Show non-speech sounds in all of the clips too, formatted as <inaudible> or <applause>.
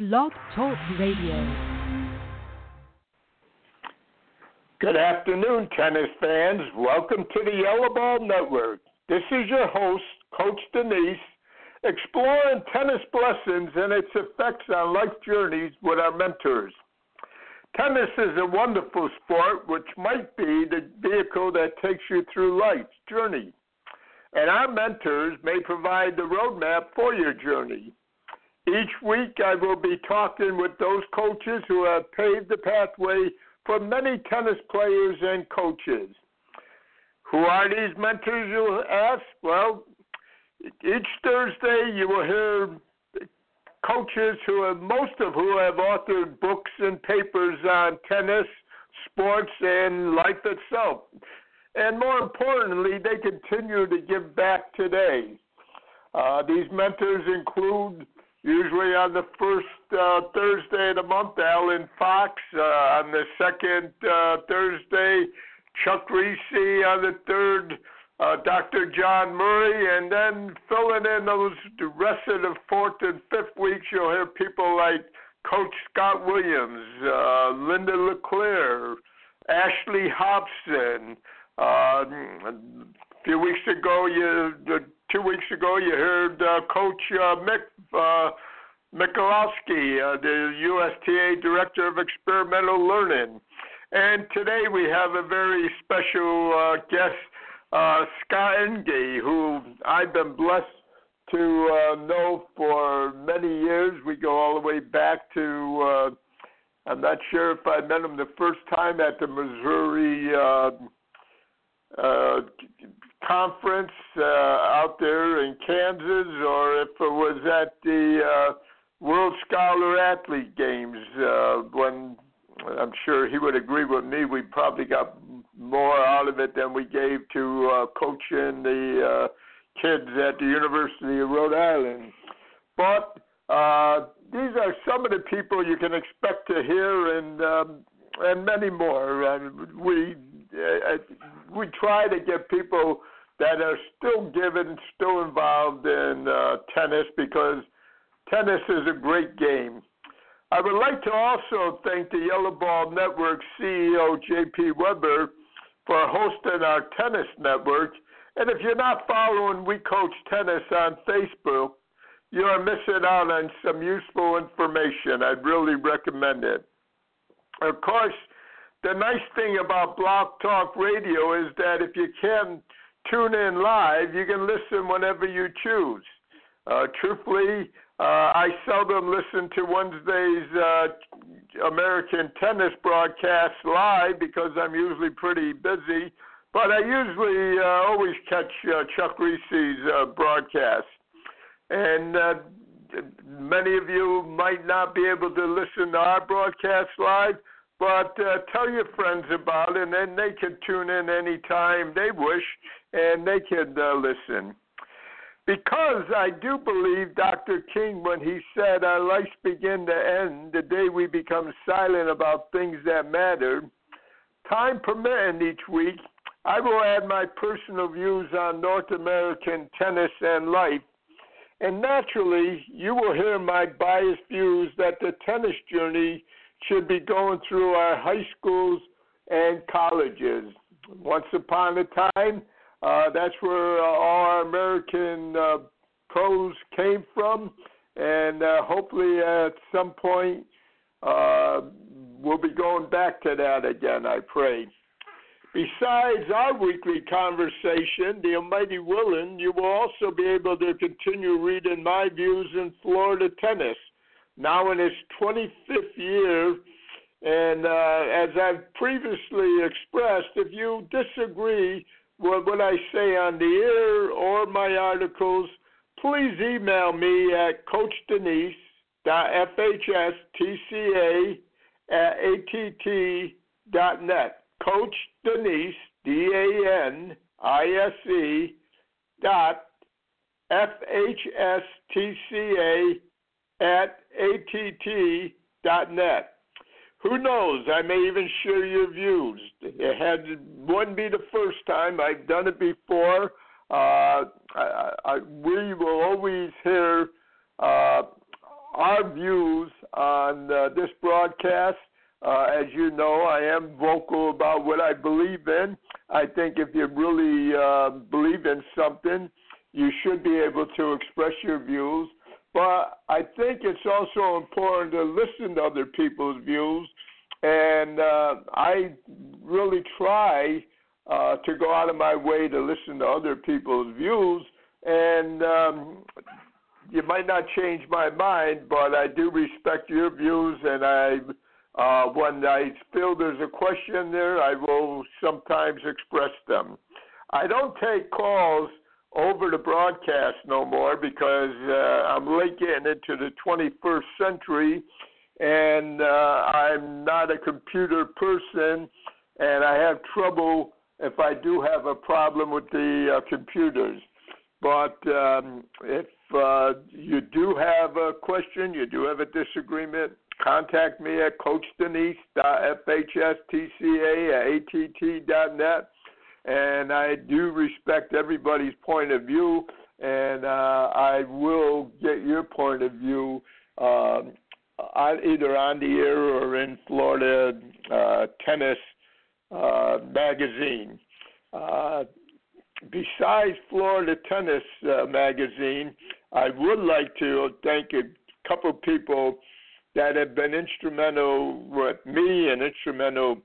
Blog Talk Radio. Good afternoon, tennis fans. Welcome to the Yellow Ball Network. This is your host, Coach Danise, exploring tennis blessings and its effects on life journeys with our mentors. Tennis is a wonderful sport which might be the vehicle that takes you through life's journey. And our mentors may provide the roadmap for your journey. Each week, I will be talking with those coaches who have paved the pathway for many tennis players and coaches. Who are these mentors, you'll ask? Well, each Thursday you will hear coaches who have, most of who have authored books and papers on tennis, sports, and life itself. And more importantly, they continue to give back today. Uh, these mentors include usually on the first uh, Thursday of the month, Allen Fox. Uh, on the second uh, Thursday, Chuck Kriese. On the third, uh, Dr. John Murray. And then filling in those the rest of the fourth and fifth weeks, you'll hear people like Coach Scott Williams, uh, Linda LeClaire, Ashley Hobson. Uh, a few weeks ago, you the two weeks ago, you heard uh, Coach uh, Mick uh, uh, the USTA Director of Experimental Learning. And today we have a very special uh, guest, uh, Scott Enge, who I've been blessed to uh, know for many years. We go all the way back to, uh, I'm not sure if I met him the first time at the Missouri uh, uh, conference uh, out there in Kansas, or if it was at the uh, World Scholar Athlete Games uh, when I'm sure he would agree with me. We probably got more out of it than we gave to uh, coaching the uh, kids at the University of Rhode Island. But uh, these are some of the people you can expect to hear, and um, and many more. And we uh, we try to get people that are still given, still involved in uh, tennis because tennis is a great game. I would like to also thank the Yellow Ball Network CEO JP Weber for hosting our tennis network. And if you're not following We Coach Tennis on Facebook, you are missing out on some useful information. I'd really recommend it. Of course, the nice thing about Blog Talk Radio is that if you can tune in live, you can listen whenever you choose. Uh, truthfully, uh, I seldom listen to Wednesday's uh, American tennis broadcast live because I'm usually pretty busy, but I usually uh, always catch uh, Chuck Kriese's uh, broadcast. And uh, many of you might not be able to listen to our broadcast live, but uh, tell your friends about it, and then they can tune in anytime they wish, and they can uh, listen. Because I do believe Dr. King when he said our lives begin to end the day we become silent about things that matter. Time permitting each week, I will add my personal views on North American tennis and life. And naturally, you will hear my biased views that the tennis journey should be going through our high schools and colleges. Once upon a time, uh, that's where uh, all our American uh, pros came from, and uh, hopefully at some point uh, we'll be going back to that again. I pray. Besides our weekly conversation, the Almighty willing, you will also be able to continue reading my views in Florida tennis, now in its 25th year. And uh, as I've previously expressed, if you disagree what, I say on the air or my articles, please email me at coachdanise.fhstca at att.net. Coach Danise, D-A-N-I-S-E, dot F-H-S-T-C-A at att.net who knows? I may even share your views. It had wouldn't be the first time. I've done it before. Uh, I, I, we will always hear uh, our views on uh, this broadcast. Uh, as you know, I am vocal about what I believe in. I think if you really uh, believe in something, you should be able to express your views. But I think it's also important to listen to other people's views. And uh, I really try uh, to go out of my way to listen to other people's views. And um, you might not change my mind, but I do respect your views, and I. Uh, when I feel there's a question there, I will sometimes express them. I don't take calls over the broadcast no more because uh, I'm late getting into the 21st century and uh, I'm not a computer person and I have trouble if I do have a problem with the uh, computers. But um, if uh, you do have a question, you do have a disagreement, contact me at coachdanise.fhstca at att.net and I do respect everybody's point of view, and uh, I will get your point of view um, either on the air or in Florida uh, Tennis uh, Magazine. Uh, besides Florida Tennis uh, Magazine, I would like to thank a couple people that have been instrumental with me and instrumental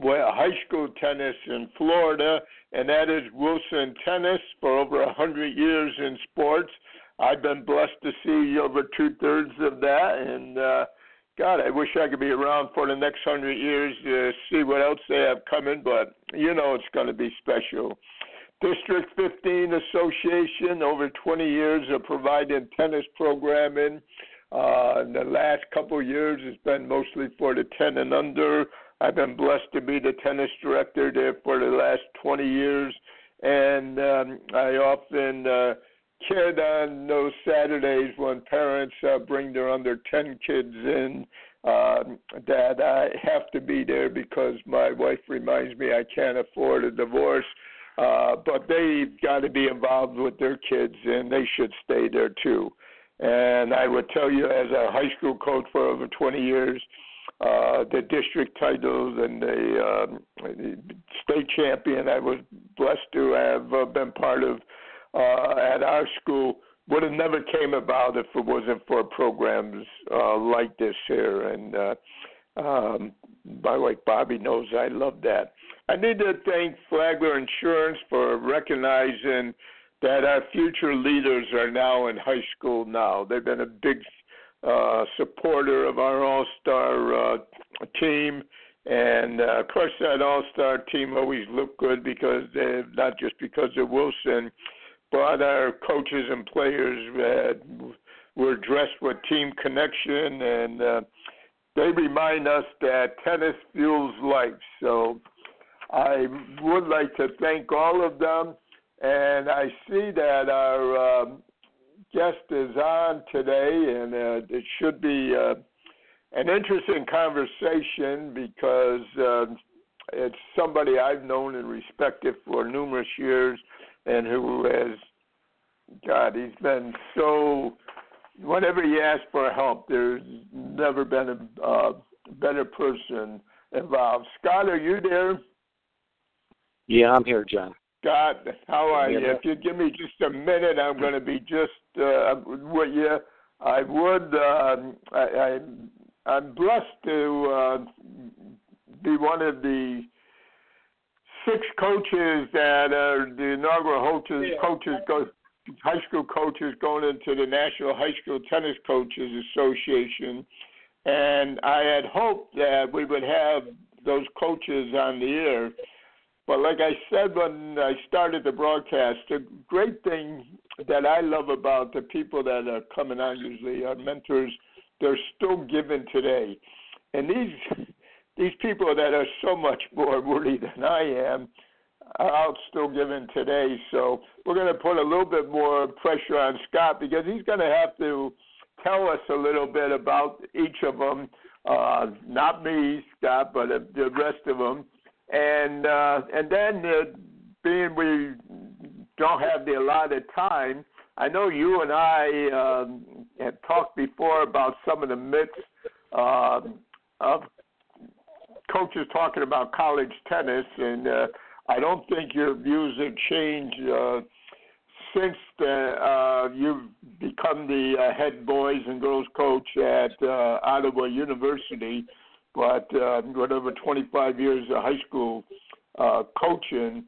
high school tennis in Florida, and that is Wilson Tennis for over a hundred years in sports. I've been blessed to see over two thirds of that, and uh, God, I wish I could be around for the next hundred years to see what else they have coming. But you know, it's going to be special. District 15 Association, over 20 years of providing tennis programming. Uh, in the last couple of years, it's been mostly for the 10 and under. I've been blessed to be the tennis director there for the last 20 years, and um, I often uh, kid on those Saturdays when parents uh, bring their under 10 kids in. Uh, that I have to be there because my wife reminds me I can't afford a divorce. Uh, but they've got to be involved with their kids, and they should stay there too. And I would tell you, as a high school coach for over 20 years, uh, the district titles and the, um, the state champion I was blessed to have uh, been part of uh, at our school would have never came about if it wasn't for programs uh, like this here. And uh, um, by the way, Bobby knows I love that. I need to thank Flagler Insurance for recognizing that our future leaders are now in high school now. They've been a big uh, supporter of our All Star uh, team. And uh, of course, that All Star team always looked good because they, not just because of Wilson, but our coaches and players were dressed with team connection, and uh, they remind us that tennis fuels life. So I would like to thank all of them, and I see that our um, guest is on today, and uh, it should be uh, an interesting conversation because uh, it's somebody I've known and respected for numerous years, and who has, God, he's been so. Whenever he asks for help, there's never been a uh, better person involved. Scott, are you there? Yeah, I'm here, John. Scott, how are you? If you give me just a minute, I'm going to be just uh, with you. I would. Uh, I, I I'm blessed to uh, be one of the six coaches that are the inaugural coaches. Yeah. Coaches go high school coaches going into the National High School Tennis Coaches Association, and I had hoped that we would have those coaches on the air but like I said when I started the broadcast, the great thing that I love about the people that are coming on usually are mentors. They're still given today, and these these people that are so much more worthy than I am are out still giving today. So we're going to put a little bit more pressure on Scott because he's going to have to tell us a little bit about each of them. Uh, not me, Scott, but the rest of them and uh, and then uh, being we don't have the allotted time, I know you and I um, and talked before about some of the myths um, of coaches talking about college tennis, and uh, I don't think your views have changed uh, since the, uh, you've become the uh, head boys and girls coach at uh, Ottawa University. But uh, whatever 25 years of high school uh, coaching,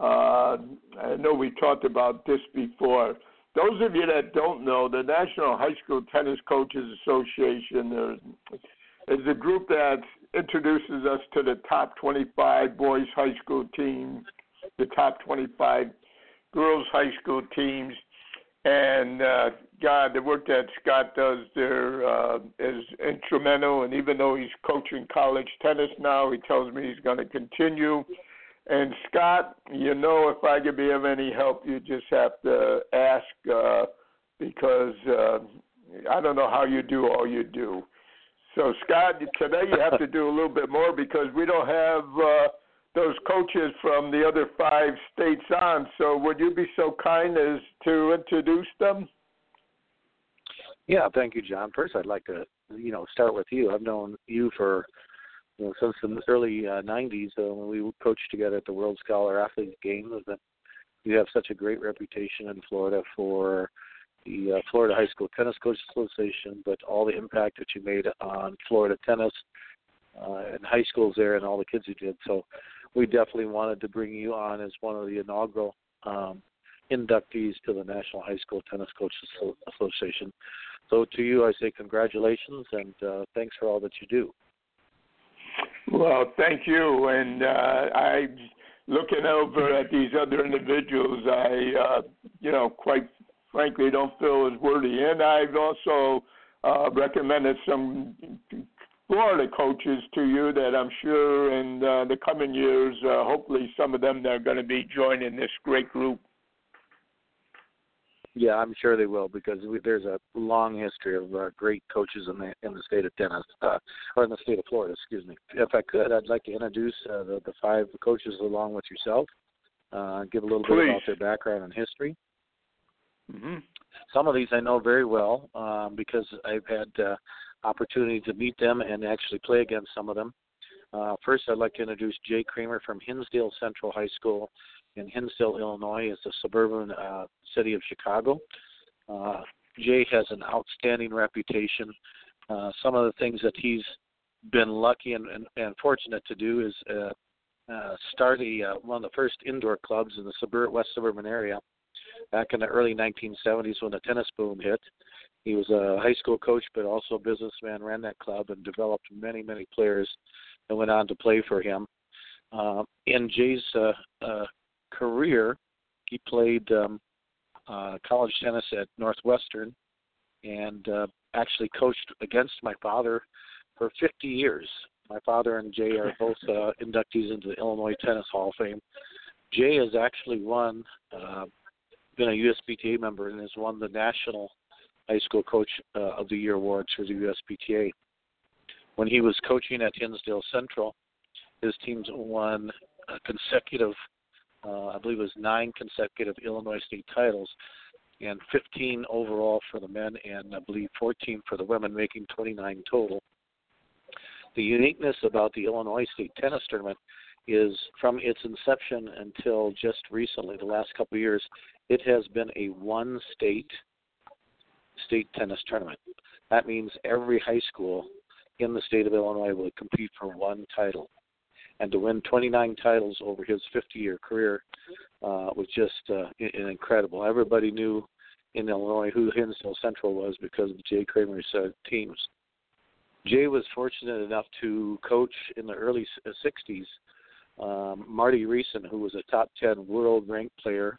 uh, I know we talked about this before. Those of you that don't know, the National High School Tennis Coaches Association is a group that introduces us to the top 25 boys high school teams, the top 25 girls high school teams, and uh, God, the work that Scott does there uh, is instrumental. And even though he's coaching college tennis now, he tells me he's going to continue. And Scott, you know, if I could be of any help, you just have to ask uh, because uh, I don't know how you do all you do. So Scott, today you have to do a little bit more because we don't have uh, those coaches from the other five states on. So would you be so kind as to introduce them? Yeah, thank you, John. First, I'd like to, you know, start with you. I've known you for, you know, since the early uh, '90s uh, when we coached together at the World Scholar Athletes Games. And you have such a great reputation in Florida for the uh, Florida High School Tennis Coaches Association, but all the impact that you made on Florida tennis uh, and high schools there, and all the kids you did. So, we definitely wanted to bring you on as one of the inaugural um, inductees to the National High School Tennis Coaches Association. So to you, I say congratulations and uh, thanks for all that you do. Well, thank you. And uh, I, looking over at these other individuals, I, uh, you know, quite frankly, don't feel as worthy. And I've also uh, recommended some Florida coaches to you that I'm sure in uh, the coming years, uh, hopefully, some of them that are going to be joining this great group. Yeah, I'm sure they will because we, there's a long history of uh, great coaches in the in the state of tennis, uh, or in the state of Florida. Excuse me. If I could, I'd like to introduce uh, the the five coaches along with yourself. Uh, give a little Please. bit about their background and history. Mm-hmm. Some of these I know very well um, because I've had uh, opportunity to meet them and actually play against some of them. Uh, first, I'd like to introduce Jay Kramer from Hinsdale Central High School in Hinsdale, Illinois. It's a suburban uh, city of Chicago. Uh, Jay has an outstanding reputation. Uh, some of the things that he's been lucky and, and, and fortunate to do is uh, uh, start a, uh, one of the first indoor clubs in the suburb, west suburban area back in the early 1970s when the tennis boom hit. He was a high school coach, but also a businessman, ran that club and developed many, many players that went on to play for him. Uh, in Jay's uh, uh, career, he played um, uh, college tennis at Northwestern and uh, actually coached against my father for 50 years. My father and Jay are <laughs> both uh, inductees into the Illinois Tennis Hall of Fame. Jay has actually won, uh, been a USPTA member, and has won the National High School Coach uh, of the Year awards for the USPTA. When he was coaching at Hinsdale Central, his teams won consecutive uh, I believe it was nine consecutive Illinois state titles and 15 overall for the men and I believe 14 for the women, making 29 total. The uniqueness about the Illinois State Tennis Tournament is from its inception until just recently, the last couple of years, it has been a one state state tennis tournament. That means every high school in the state of Illinois will compete for one title and to win 29 titles over his 50 year career uh, was just uh, incredible. Everybody knew in Illinois who Hinsdale Central was because of Jay Kramer's uh, teams. Jay was fortunate enough to coach in the early 60s um, Marty Riessen, who was a top 10 world ranked player,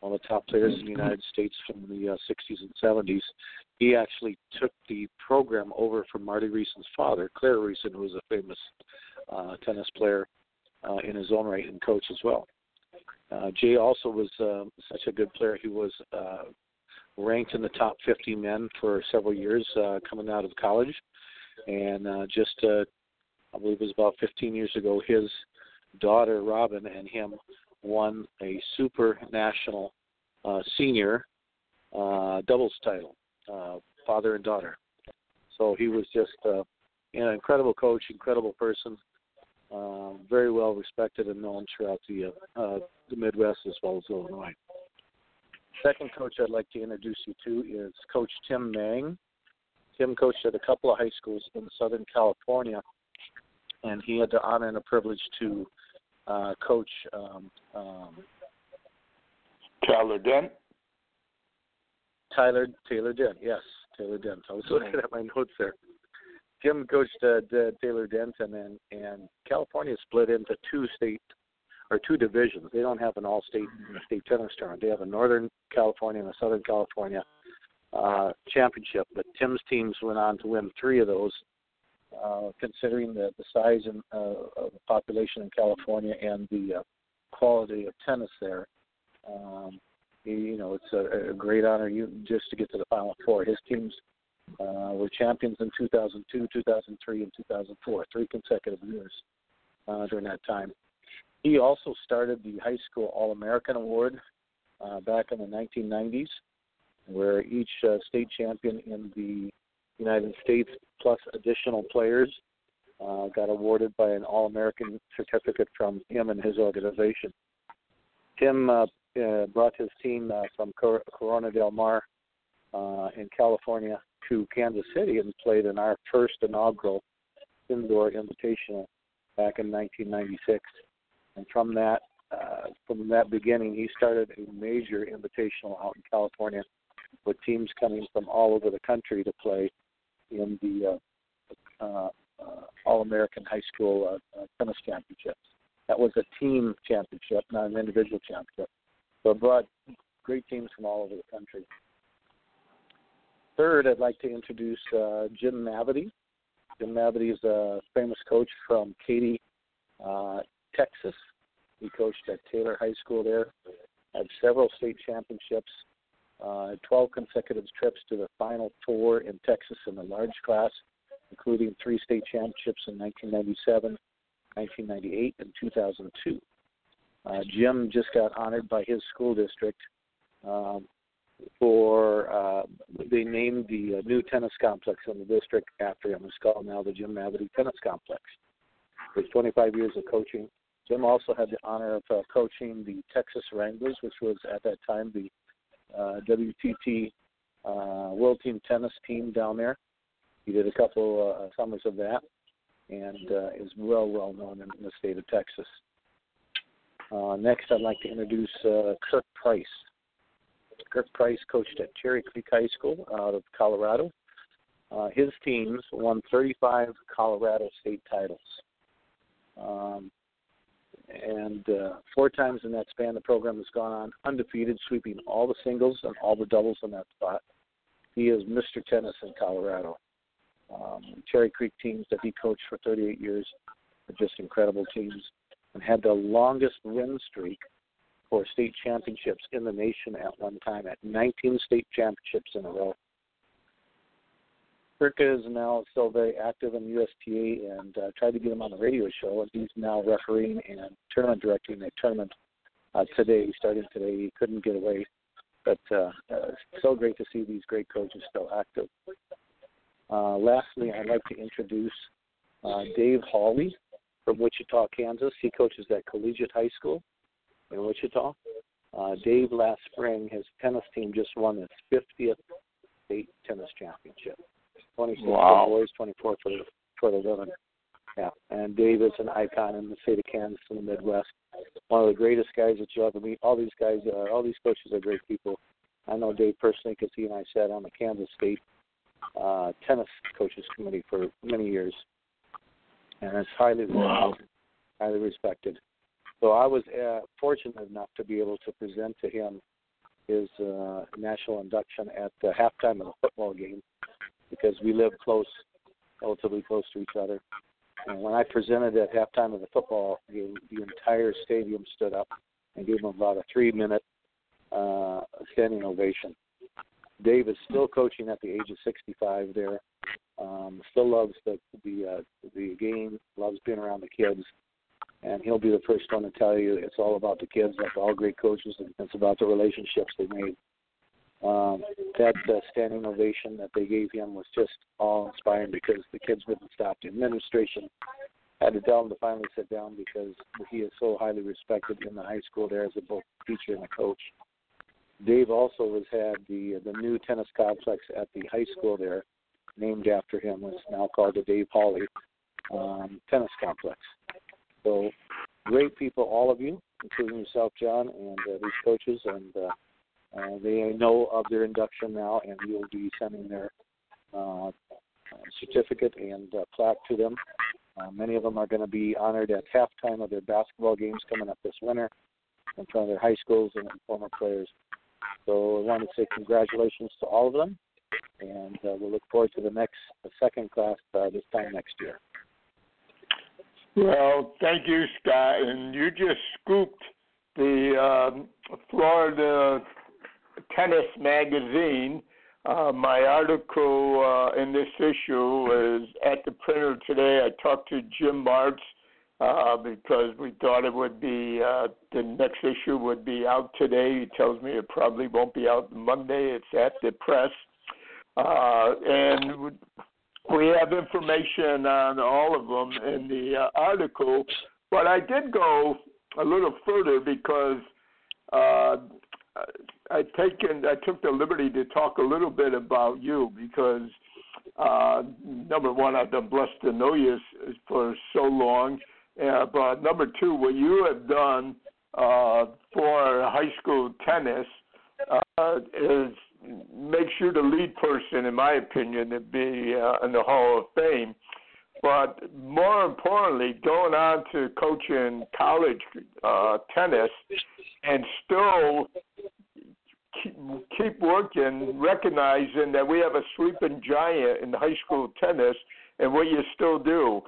one of the top players in the United States from the uh, 60s and 70s. He actually took the program over from Marty Riessen's father, Clare Riessen, who was a famous uh, tennis player uh, in his own right and coach as well. Uh, Jay also was uh, such a good player. He was uh, ranked in the top 50 men for several years uh, coming out of college, and uh, just uh, I believe it was about 15 years ago, his daughter Robin and him won a super national uh, senior uh, doubles title. Uh, father and daughter. So he was just uh, an incredible coach, incredible person, uh, very well respected and known throughout the uh, uh, the Midwest as well as Illinois. Second coach I'd like to introduce you to is Coach Tim Mang. Tim coached at a couple of high schools in Southern California, and he had the honor and the privilege to uh, coach um, um, Tyler Dent. Tyler Taylor Dent, yes, Taylor Dent. I was looking at my notes there. Jim coached uh, Taylor Dent, and and California split into two state or two divisions. They don't have an all-state state tennis tournament. They have a Northern California and a Southern California uh, championship. But Tim's teams went on to win three of those. Uh, considering the, the size and, uh, of the population in California and the uh, quality of tennis there, um, you know, it's a, a great honor you just to get to the Final Four. His teams uh, were champions in 2002, 2003, and 2004, three consecutive years uh, during that time. He also started the High School All American Award uh, back in the 1990s, where each uh, state champion in the United States plus additional players uh, got awarded by an All American certificate from him and his organization. Tim uh, uh, brought his team uh, from Cor- Corona del Mar uh, in California to Kansas City and played in our first inaugural indoor invitational back in 1996. And from that, uh, from that beginning, he started a major invitational out in California, with teams coming from all over the country to play in the uh, uh, uh, All American High School uh, uh, Tennis Championships. That was a team championship, not an individual championship. So it brought great teams from all over the country. Third, I'd like to introduce uh, Jim Mavety. Jim Mavety is a famous coach from Katy, uh, Texas. He coached at Taylor High School there, had several state championships, uh, 12 consecutive trips to the Final Four in Texas in the large class, including three state championships in 1997, 1998, and 2002. Uh, Jim just got honored by his school district um, for uh, they named the uh, new tennis complex in the district after him. It's called now the Jim Mavety Tennis Complex. With 25 years of coaching, Jim also had the honor of uh, coaching the Texas Wranglers, which was at that time the uh, WTT uh, World Team Tennis team down there. He did a couple uh, summers of that, and uh, is well well known in, in the state of Texas. Uh, next, I'd like to introduce uh, Kirk Price. Kirk Price coached at Cherry Creek High School out of Colorado. Uh, his teams won 35 Colorado state titles. Um, and uh, four times in that span, the program has gone on undefeated, sweeping all the singles and all the doubles in that spot. He is Mr. Tennis in Colorado. Um, Cherry Creek teams that he coached for 38 years are just incredible teams and had the longest win streak for state championships in the nation at one time at 19 state championships in a row. Kirk is now still very active in USTA and uh, tried to get him on the radio show, and he's now refereeing and tournament directing a tournament uh, today, starting today. He couldn't get away, but uh, uh, so great to see these great coaches still active. Uh, lastly, I'd like to introduce uh, Dave Hawley from Wichita, Kansas. He coaches at Collegiate High School in Wichita. Uh, Dave last spring, his tennis team just won its 50th state tennis championship. 26 wow. for the boys, 24 for the for the women. Yeah, and Dave is an icon in the state of Kansas and the Midwest. One of the greatest guys that you'll ever meet. All these guys, uh, all these coaches are great people. I know Dave personally because he and I sat on the Kansas State uh, tennis coaches committee for many years, and it's highly wow. highly respected. So I was uh, fortunate enough to be able to present to him his uh, national induction at the halftime of the football game because we live close, relatively close to each other. And when I presented at halftime of the football game, the entire stadium stood up and gave him about a three-minute uh, standing ovation. Dave is still coaching at the age of 65 there. Um, still loves the the uh, the game, loves being around the kids, and he'll be the first one to tell you it's all about the kids, like all great coaches, and it's about the relationships they made. Um, that uh, standing ovation that they gave him was just all inspiring because the kids wouldn't stop. The administration had to tell him to finally sit down because he is so highly respected in the high school there as a both teacher and a coach. Dave also has had the the new tennis complex at the high school there, named after him. It's now called the Dave Hawley um, Tennis Complex. So great people, all of you, including yourself, John, and uh, these coaches, and uh, uh, they know of their induction now, and we will be sending their uh, certificate and uh, plaque to them. Uh, many of them are going to be honored at halftime of their basketball games coming up this winter in front of their high schools and former players. So I want to say congratulations to all of them, and uh, we'll look forward to the next the second class uh, this time next year. Well, thank you, Scott. And you just scooped the um, Florida Tennis Magazine. Uh, my article uh, in this issue is at the printer today. I talked to Jim Martz uh, because we thought it would be uh, the next issue would be out today. He tells me it probably won't be out Monday. It's at the press, uh, and we have information on all of them in the uh, article. But I did go a little further because uh, I taken I took the liberty to talk a little bit about you because uh, number one I've been blessed to know you for so long, uh, but number two what you have done uh, for high school tennis uh, is makes you the lead person, in my opinion, to be uh, in the Hall of Fame. But more importantly, going on to coaching college uh, tennis and still keep, keep working, recognizing that we have a sleeping giant in high school tennis, and what you still do.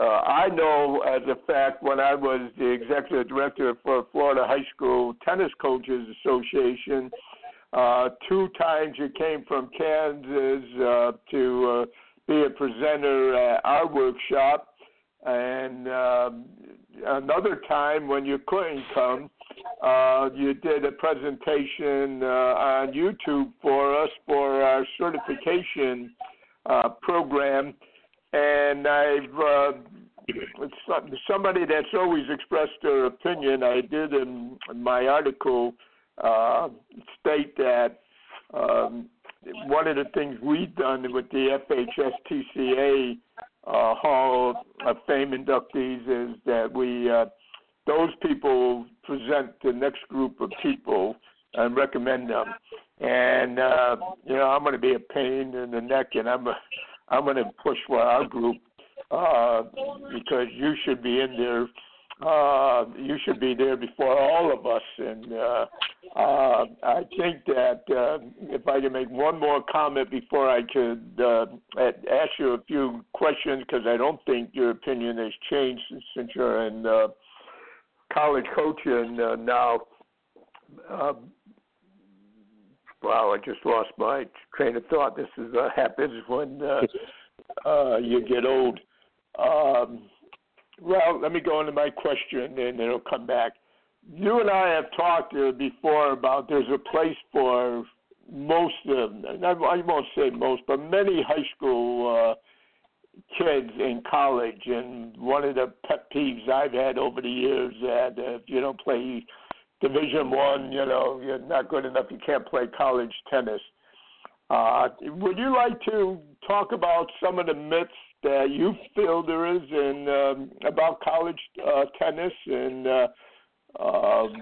Uh, I know as a fact when I was the executive director for Florida High School Tennis Coaches Association, uh, two times you came from Kansas uh, to uh, be a presenter at our workshop, and um, another time when you couldn't come, uh, you did a presentation uh, on YouTube for us for our certification uh, program, and I've uh, somebody that's always expressed their opinion. I did in my article uh, state that um, one of the things we've done with the FHSTCA uh, Hall of Fame inductees is that we uh, those people present the next group of people and recommend them. And uh, you know, I'm going to be a pain in the neck, and I'm a, I'm going to push for our group uh, because you should be in there uh, you should be there before all of us. And uh, uh, I think that uh, if I can make one more comment before I could uh, ask you a few questions, because I don't think your opinion has changed since you're in uh, college coaching uh, now. Uh, wow, I just lost my train of thought. This is what happens when uh, uh, you get old. Um, well, let me go into my question and then it'll come back. You and I have talked uh, before about there's a place for most of I won't say most, but many high school uh, kids in college. And one of the pet peeves I've had over the years that if you don't play Division One, you know, you're not good enough. You can't play college tennis. Uh, would you like to talk about some of the myths that you feel there is in um, about college uh, tennis and uh, um,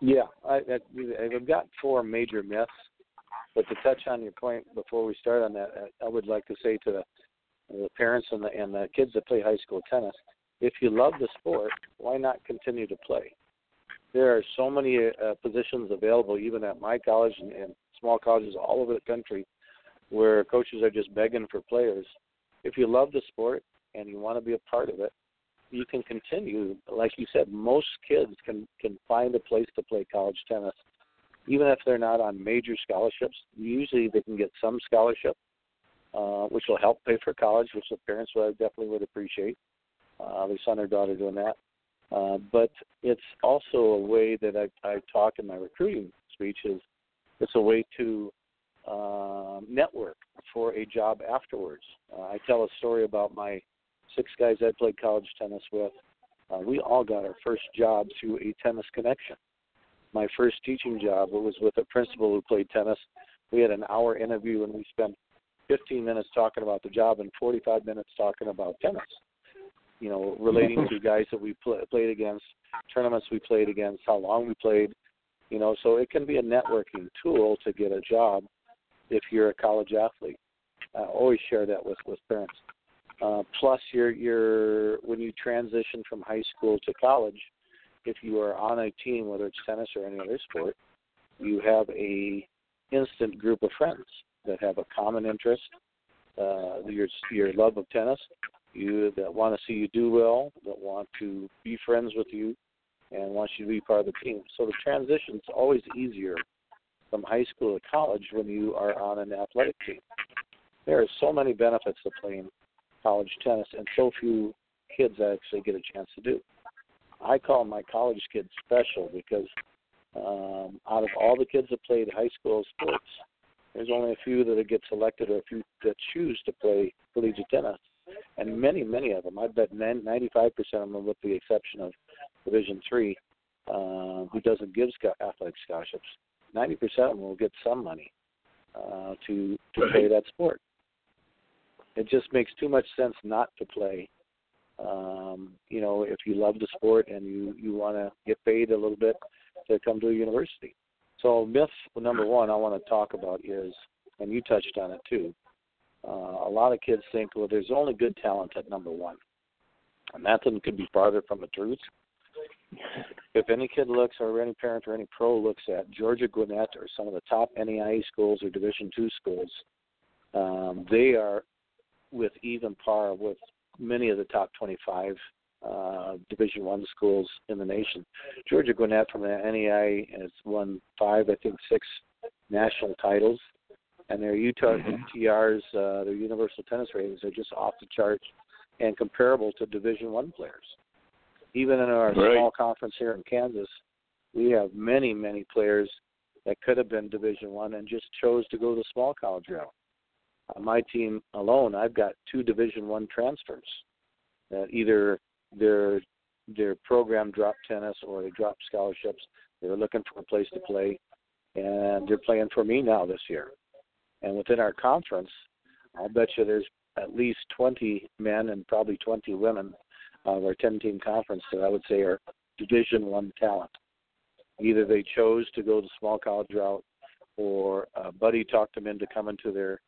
yeah, I, I, I've got four major myths, but to touch on your point before we start on that, I would like to say to the, the parents and the and the kids that play high school tennis, if you love the sport, why not continue to play? There are so many uh, positions available, even at my college and, and small colleges all over the country, where coaches are just begging for players. If you love the sport and you want to be a part of it, you can continue. Like you said, most kids can can find a place to play college tennis, even if they're not on major scholarships. Usually, they can get some scholarship, uh, which will help pay for college, which the parents would definitely would appreciate. Uh, their son or daughter doing that. Uh, but it's also a way that I, I talk in my recruiting speeches. It's a way to uh, network for a job afterwards. Uh, I tell a story about my six guys I played college tennis with. Uh, we all got our first job through a tennis connection. My first teaching job was with a principal who played tennis. We had an hour interview and we spent 15 minutes talking about the job and 45 minutes talking about tennis you know, relating to <laughs> guys that we play, played against, tournaments we played against, how long we played, you know, so it can be a networking tool to get a job if you're a college athlete. Always share that with with parents. Uh, plus, you're you're when you transition from high school to college, if you are on a team, whether it's tennis or any other sport, you have a instant group of friends that have a common interest, uh, your your love of tennis, you that want to see you do well, that want to be friends with you, and want you to be part of the team. So the transition is always easier from high school to college when you are on an athletic team. There are so many benefits to playing college tennis, and so few kids actually get a chance to do. I call my college kids special because um, out of all the kids that played high school sports, there's only a few that get selected or a few that choose to play collegiate tennis and many, many of them. I bet 95% of them, with the exception of Division Three, uh, who doesn't give athletic scholarships, 90% of them will get some money uh, to to right. play that sport. It just makes too much sense not to play. Um, you know, if you love the sport and you you want to get paid a little bit to come to a university. So myth number one I want to talk about is, and you touched on it too, uh, a lot of kids think, well, there's only good talent at number one. And nothing could be farther from the truth. If any kid looks, or any parent or any pro looks at Georgia Gwinnett or some of the top NAIA schools or Division two schools, um, they are with even par with many of the top 25 uh, Division One schools in the nation. Georgia Gwinnett from the NAIA has won five, I think six national titles and their Utah mm-hmm. UTRs, uh, their Universal Tennis ratings are just off the charts and comparable to Division One players. Even in our right. small conference here in Kansas, we have many, many players that could have been Division One and just chose to go the small college route. On my team alone, I've got two Division One transfers that either their their program dropped tennis or they dropped scholarships. They were looking for a place to play, and they're playing for me now this year. And within our conference, I'll bet you there's at least 20 men and probably 20 women of our 10 team conference that I would say are Division One talent. Either they chose to go the small college route, or a buddy talked them into coming to their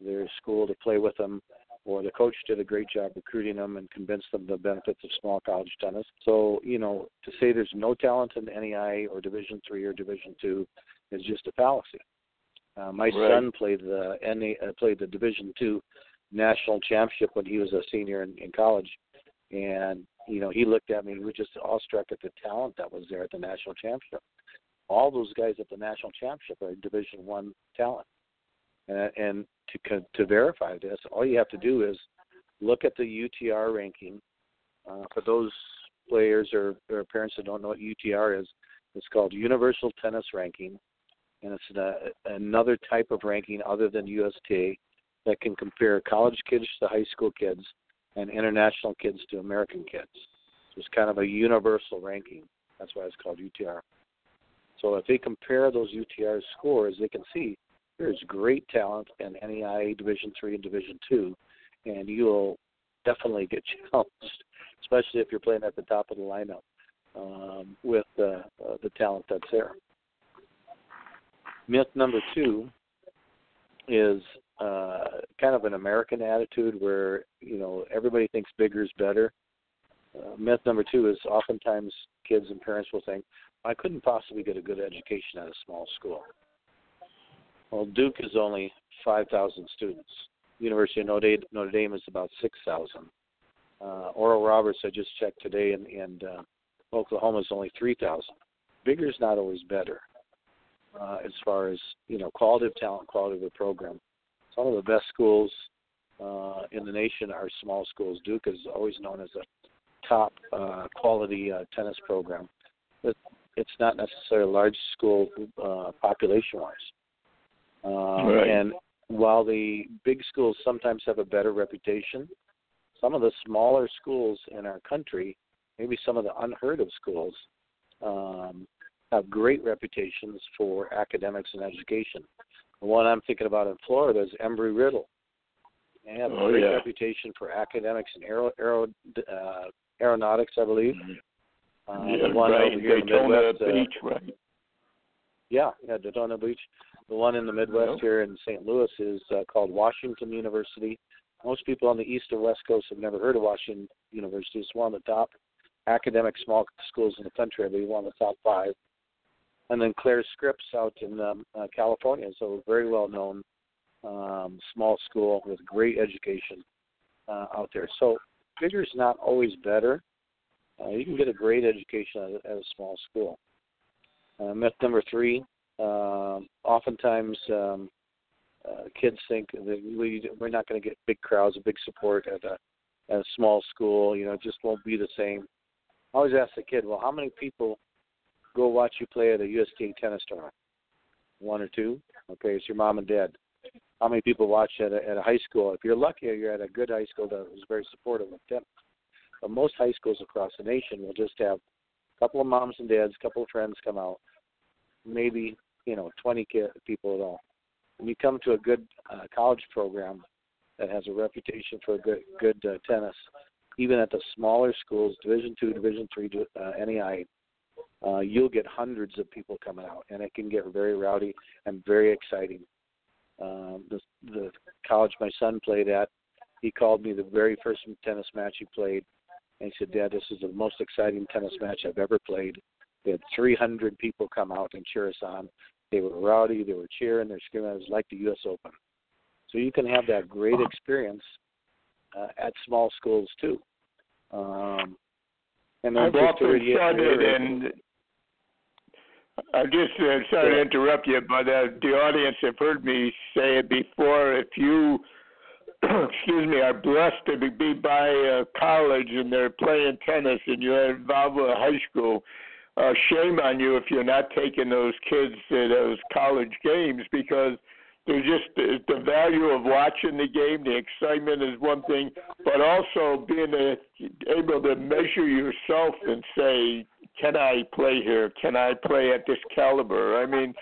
their school to play with them, or the coach did a great job recruiting them and convinced them the benefits of small college tennis. So you know, to say there's no talent in NAI or Division Three or Division Two is just a fallacy. Uh, my right. son played the NA, uh, played the Division two national championship when he was a senior in, in college, and you know he looked at me and was just awestruck at the talent that was there at the national championship. All those guys at the national championship are Division one talent, and, and to to verify this, all you have to do is look at the UTR ranking. Uh, for those players or, or parents that don't know what UTR is, it's called Universal Tennis Ranking and it's a, another type of ranking other than USTA that can compare college kids to high school kids and international kids to American kids. So it's kind of a universal ranking. That's why it's called UTR. So if they compare those UTR scores, they can see there's great talent in NAIA Division Three and Division Two, and you'll definitely get <laughs> challenged, especially if you're playing at the top of the lineup um, with uh, uh, the talent that's there. Myth number two is uh, kind of an American attitude where you know everybody thinks bigger is better. Uh, myth number two is oftentimes kids and parents will think, I couldn't possibly get a good education at a small school. Well, Duke is only 5,000 students. University of Notre Dame, Notre Dame is about 6,000. Uh, Oral Roberts, I just checked today, and, and uh, Oklahoma is only 3,000. Bigger is not always better uh, as far as you know quality of talent, quality of the program. Some of the best schools uh, in the nation are small schools. Duke is always known as a top uh, quality uh, tennis program. It, it's not necessarily a large school uh, population wise. Um, right. And while the big schools sometimes have a better reputation, some of the smaller schools in our country, maybe some of the unheard of schools, um, have great reputations for academics and education. The one I'm thinking about in Florida is Embry Riddle. They have Oh, a great yeah. reputation for academics and aero, aero, uh, aeronautics, I believe. Uh, yeah, the one right. over here in the Midwest, uh, right? yeah, yeah, Daytona Beach. The one in the Midwest here in St. Louis is uh, called Washington University. Most people on the East or West Coast have never heard of Washington University. It's one of the top academic small schools in the country. I believe one of the top five. And then Claire Scripps out in um, uh, California, so very well known um, small school with great education uh, out there. So bigger is not always better. Uh, you can get a great education at, a- at a small school. Uh, myth number three: um, oftentimes um, uh, kids think that we we're not going to get big crowds, big support at a at a small school. You know, it just won't be the same. I always ask the kid, well, how many people go watch you play at a USTA tennis tournament? One or two. Okay, it's your mom and dad. How many people watch at a, at a high school? If you're lucky, you're at a good high school that was very supportive of tennis. But most high schools across the nation will just have a couple of moms and dads, a couple of friends come out, maybe you know 20 ki- people at all. When you come to a good uh, college program that has a reputation for good good uh, tennis, even at the smaller schools, Division two, Division three, uh, NAIA, uh, you'll get hundreds of people coming out, and it can get very rowdy and very exciting. Um, the the college my son played at, he called me the very first tennis match he played, and he said, "Dad, this is the most exciting tennis match I've ever played." We had 300 people come out and cheer us on. They were rowdy, they were cheering, they're screaming. It was like the U.S. Open. So you can have that great experience uh, at small schools too. Um, and then I've just to often said it, and I just uh, sorry to interrupt you, but uh, the audience have heard me say it before. If you, <clears throat> excuse me, are blessed to be- be by uh, college and they're playing tennis and you're involved with high school, uh, shame on you if you're not taking those kids to those college games because there's just the, the value of watching the game. The excitement is one thing, but also being a, able to measure yourself and say, "Can I play here? Can I play at this caliber?" I mean,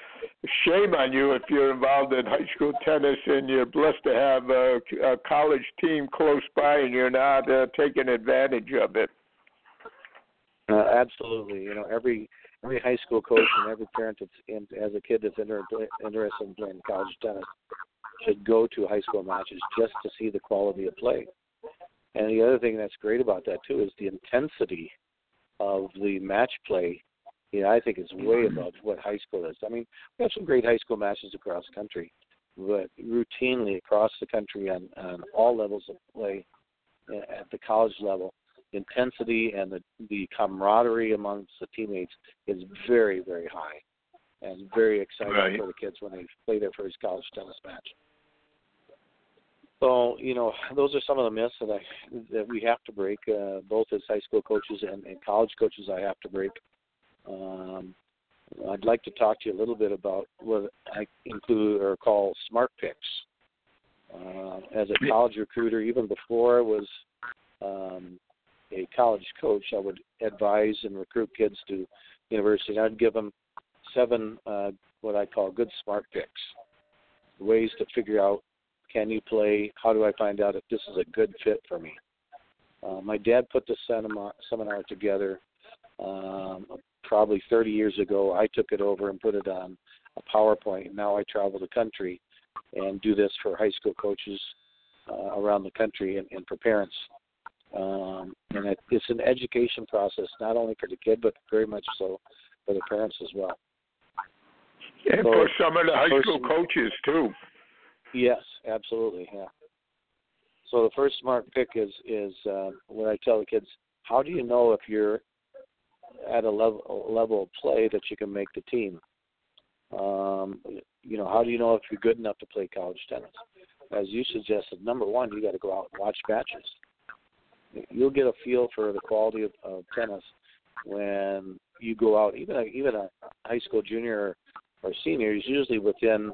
shame on you if you're involved in high school tennis and you're blessed to have a, a college team close by and you're not uh, taking advantage of it. Uh, absolutely. You know, every every high school coach and every parent that's in, has a kid that's inter- interested in playing college tennis should go to high school matches just to see the quality of play. And the other thing that's great about that too is the intensity of the match play. You know, I think is way above what high school is. I mean, we have some great high school matches across the country, but routinely across the country on, on all levels of play uh, at the college level, intensity and the, the camaraderie amongst the teammates is very, very high and very exciting Right. for the kids when they play their first college tennis match. So, you know, those are some of the myths that I that we have to break, uh, both as high school coaches and, and college coaches. I have to break. Um, I'd like to talk to you a little bit about what I include or call smart picks. Uh, as a college recruiter, even before I was um, a college coach, I would advise and recruit kids to university. I'd give them seven uh, what I call good smart picks, ways to figure out can you play, how do I find out if this is a good fit for me. Uh, my dad put the seminar, seminar together um, probably 30 years ago. I took it over and put it on a PowerPoint. And now I travel the country and do this for high school coaches uh, around the country and, and for parents. Um, and it, it's an education process, not only for the kid, but very much so for the parents as well. And So, for some of the high school coaches too. Yes, absolutely. Yeah. So the first smart pick is is uh, when I tell the kids, how do you know if you're at a level level of play that you can make the team? Um, you know, how do you know if you're good enough to play college tennis? As you suggested, number one, you got to go out and watch matches. you'll get a feel for the quality of, of tennis when you go out. Even a, even a high school junior or senior is usually within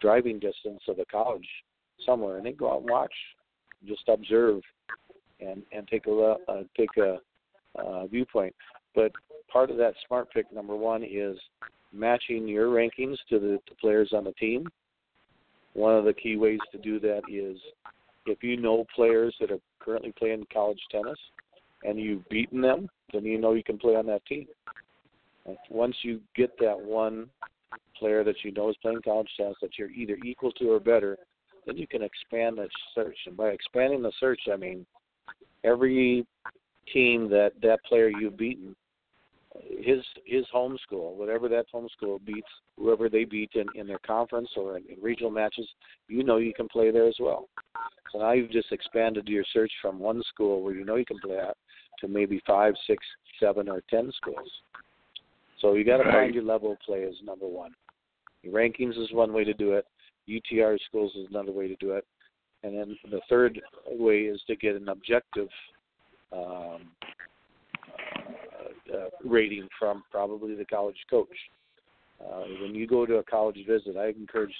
driving distance of the college somewhere, and they go out and watch, just observe, and and take a uh, take a uh, viewpoint. But part of that smart pick number one is matching your rankings to the, the players on the team. One of the key ways to do that is if you know players that are currently playing college tennis and you've beaten them, then you know you can play on that team. Once you get that one player that you know is playing college tennis that you're either equal to or better, then you can expand that search. And by expanding the search, I mean every team that that player you've beaten, his his home school, whatever that home school beats whoever they beat in, in their conference or in, in regional matches, you know you can play there as well. So now you've just expanded your search from one school where you know you can play at to maybe five, six, seven, or ten schools. So you got to right. find your level of play is number one. Your rankings is one way to do it. UTR schools is another way to do it. And then the third way is to get an objective um, uh, uh, rating from probably the college coach. Uh, when you go to a college visit, I encourage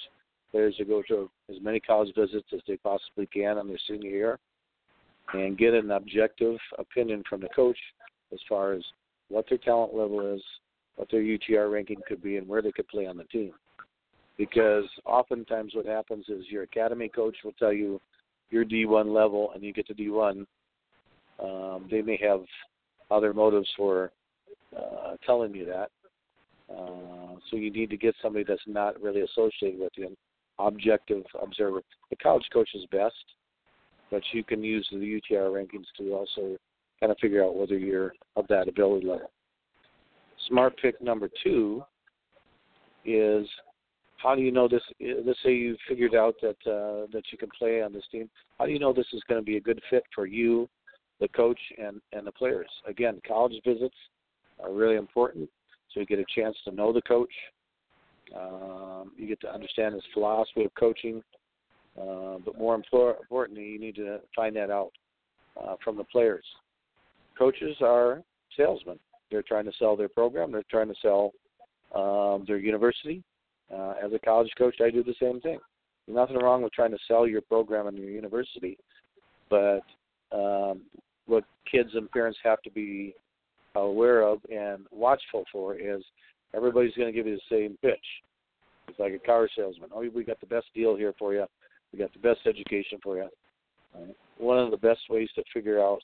players to go to as many college visits as they possibly can on their senior year and get an objective opinion from the coach as far as what their talent level is, what their UTR ranking could be, and where they could play on the team. Because oftentimes what happens is your academy coach will tell you you're D1 level and you get to D1. Um, they may have other motives for uh, telling you that. Uh, so you need to get somebody that's not really associated with you, an objective observer. The college coach is best, but you can use the UTR rankings to also kind of figure out whether you're of that ability level. Smart pick number two is how do you know this? Let's say you figured out that uh, that you can play on this team. How do you know this is going to be a good fit for you, the coach, and and the players? Again, college visits are really important, so you get a chance to know the coach. Um, you get to understand his philosophy of coaching, uh, but more importantly, you need to find that out uh, from the players. Coaches are salesmen. They're trying to sell their program. They're trying to sell um, their university. Uh, as a college coach, I do the same thing. There's nothing wrong with trying to sell your program and your university, but um, what kids and parents have to be aware of and watchful for is everybody's going to give you the same pitch. It's like a car salesman. Oh, we got the best deal here for you. We got the best education for you. One of the best ways to figure out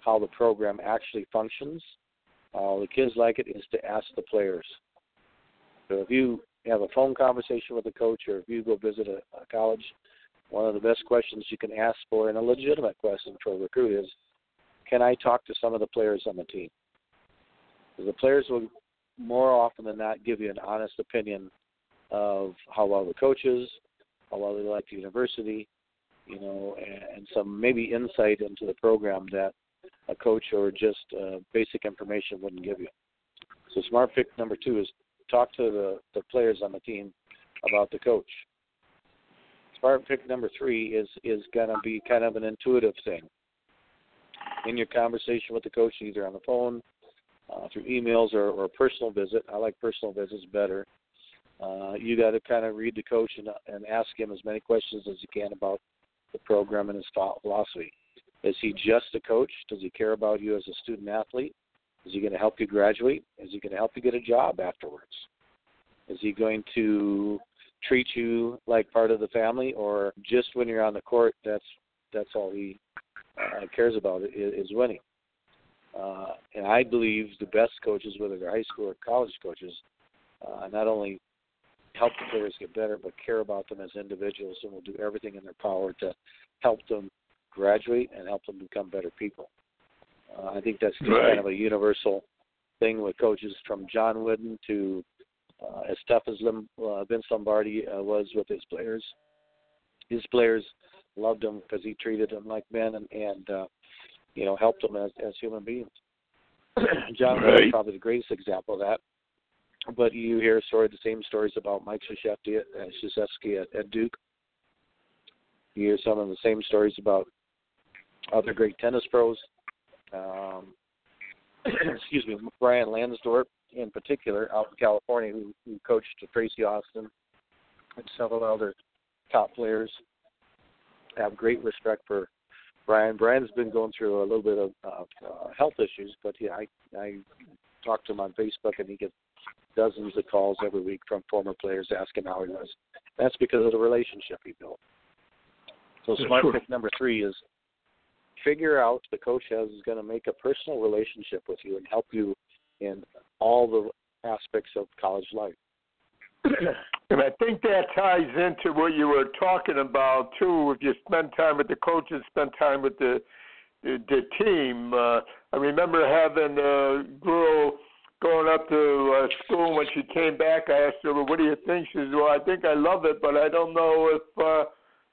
how the program actually functions uh, the kids like it is to ask the players. So if you have a phone conversation with a coach or if you go visit a, a college, one of the best questions you can ask for, and a legitimate question for a recruit, is can I talk to some of the players on the team? The players will more often than not give you an honest opinion of how well the coach is, how well they like the university, you know, and, and some maybe insight into the program that a coach or just uh, basic information wouldn't give you. So smart pick number two is talk to the, the players on the team about the coach. Smart pick number three is is going to be kind of an intuitive thing. In your conversation with the coach, either on the phone, uh, through emails, or, or a personal visit. I like personal visits better. Uh, you got to kind of read the coach and, and ask him as many questions as you can about the program and his philosophy. Is he just a coach? Does he care about you as a student athlete? Is he going to help you graduate? Is he going to help you get a job afterwards? Is he going to treat you like part of the family, or just when you're on the court, that's that's all he uh, cares about is, is winning? Uh, and I believe the best coaches, whether they're high school or college coaches, uh, not only help the players get better, but care about them as individuals and will do everything in their power to help them graduate and help them become better people. Uh, I think that's right. kind of a universal thing with coaches from John Wooden to uh, as tough as Lim, uh, Vince Lombardi uh, was with his players. His players loved him because he treated them like men and, and uh, you know helped them as, as human beings. <clears throat> John right. Wooden is probably the greatest example of that. But you hear story the same stories about Mike Krzyzewski at, uh, at, at Duke. You hear some of the same stories about other great tennis pros. Um, <clears throat> excuse me, Brian Lansdorp in particular, out in California, who, who coached Tracy Austin and several other top players. I have great respect for Brian. Brian's been going through a little bit of uh, uh, health issues, but yeah, I I talk to him on Facebook, and he gets dozens of calls every week from former players asking how he was. That's because of the relationship he built. So smart sure. pick number three is figure out the coach has is going to make a personal relationship with you and help you in all the aspects of college life. <clears throat> and I think that ties into what you were talking about too. If you spend time with the coaches, spend time with the the, the team. Uh, I remember having a girl going up to uh, school when she came back. I asked her, "Well, what do you think?" She says, "Well, I think I love it, but I don't know if uh,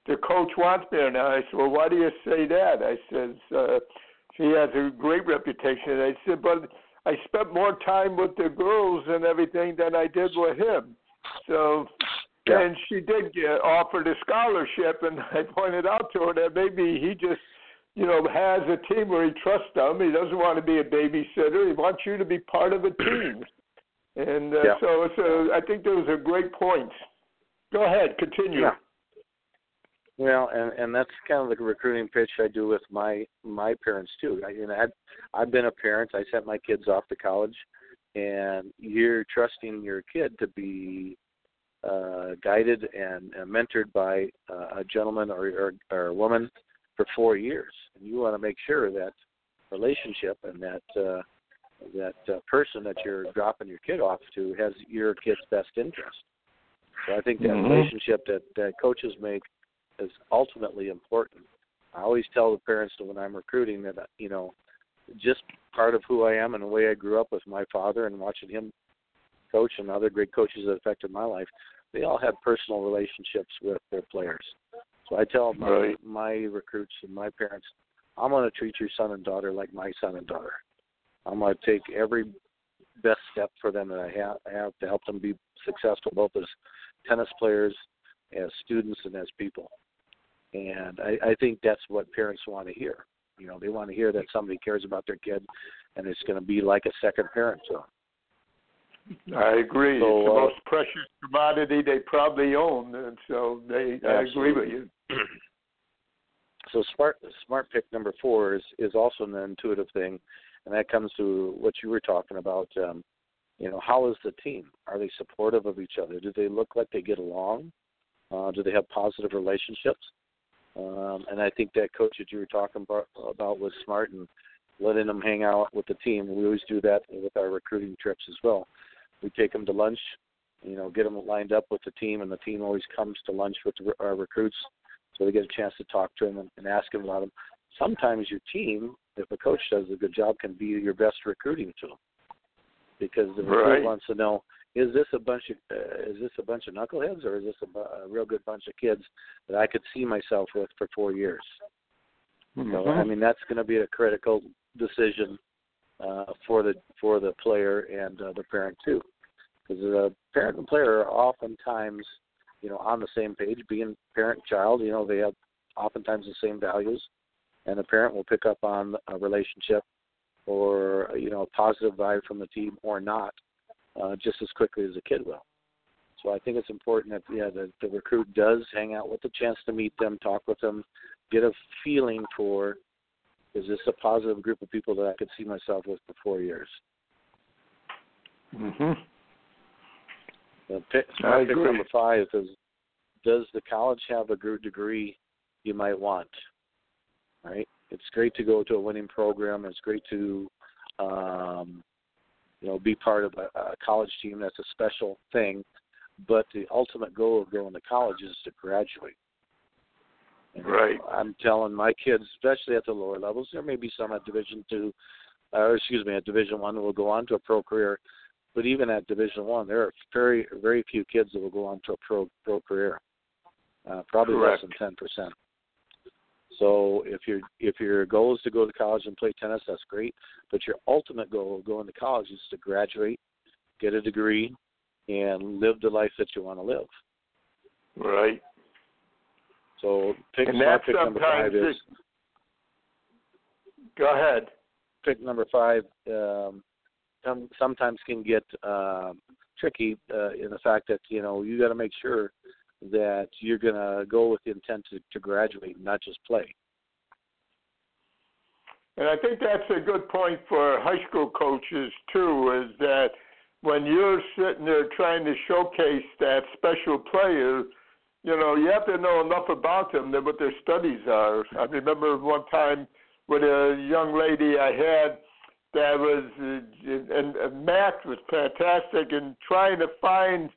the coach wants me or not." I said, "Well, why do you say that?" I said, uh, "She has a great reputation." And I said, "But I spent more time with the girls and everything than I did with him." So, yeah. and she did get offered a scholarship, and <laughs> I pointed out to her that maybe he just you know, has a team where he trusts them. He doesn't want to be a babysitter. He wants you to be part of a team. And uh, yeah. so, so I think those are great points. Go ahead, continue. Yeah. Well, and and that's kind of the recruiting pitch I do with my my parents too. I, you know, I've, I've been a parent. I sent my kids off to college, and you're trusting your kid to be uh, guided and uh, mentored by uh, a gentleman or, or or a woman for four years, and you want to make sure that relationship and that uh, that uh, person that you're dropping your kid off to has your kid's best interest. So I think that mm-hmm. relationship that, that coaches make is ultimately important. I always tell the parents when I'm recruiting that you know, just part of who I am and the way I grew up with my father and watching him coach and other great coaches that affected my life, they all had personal relationships with their players. So I tell my right. my recruits and my parents, I'm going to treat your son and daughter like my son and daughter. I'm going to take every best step for them that I have, I have to help them be successful, both as tennis players, as students, and as people. And I, I think that's what parents want to hear. You know, they want to hear that somebody cares about their kid, and it's going to be like a second parent to them. I agree. So, it's the uh, most precious commodity they probably own, and so they. I agree with you. <clears throat> so smart smart pick number four is is also an intuitive thing, and that comes to what you were talking about. Um, you know, how is the team? Are they supportive of each other? Do they look like they get along? Uh, do they have positive relationships? Um, and I think that coach that you were talking about, was smart and letting them hang out with the team. We always do that with our recruiting trips as well. We take them to lunch, you know, get them lined up with the team, and the team always comes to lunch with our recruits so they get a chance to talk to them and, and ask them about them. Sometimes your team, if a coach does a good job, can be your best recruiting tool because the recruit right. wants to know is this a bunch of uh, is this a bunch of knuckleheads or is this a, a real good bunch of kids that I could see myself with for four years? Mm-hmm. So I mean that's going to be a critical decision uh, for the for the player and uh, the parent too, because the parent and player are oftentimes you know on the same page. Being parent child, you know they have oftentimes the same values, and the parent will pick up on a relationship or you know a positive vibe from the team or not uh, just as quickly as a kid will. So I think it's important that yeah the, the recruit does hang out with the chance to meet them, talk with them, get a feeling for is this a positive group of people that I could see myself with for four years. Mhm. Pick, pick number five is does the college have a degree you might want? Right. It's great to go to a winning program. It's great to um, you know be part of a, a college team. That's a special thing. But the ultimate goal of going to college is to graduate. And Right. I'm telling my kids, especially at the lower levels, there may be some at Division two, or excuse me, at Division one that will go on to a pro career. But even at Division one, there are very very few kids that will go on to a pro pro career. Uh, probably Correct. less than ten percent. So if your if your goal is to go to college and play tennis, that's great. But your ultimate goal of going to college is to graduate, get a degree, and live the life that you want to live. Right. So pick And smart that pick number sometimes five is Go ahead. Pick number five um, sometimes can get uh, tricky uh, in the fact that you know you got to make sure that you're going to go with the intent to, to graduate, and not just play. And I think that's a good point for high school coaches too, is that when you're sitting there trying to showcase that special player, you know, you have to know enough about them than what their studies are. I remember one time with a young lady I had that was, and, and math was fantastic, and trying to find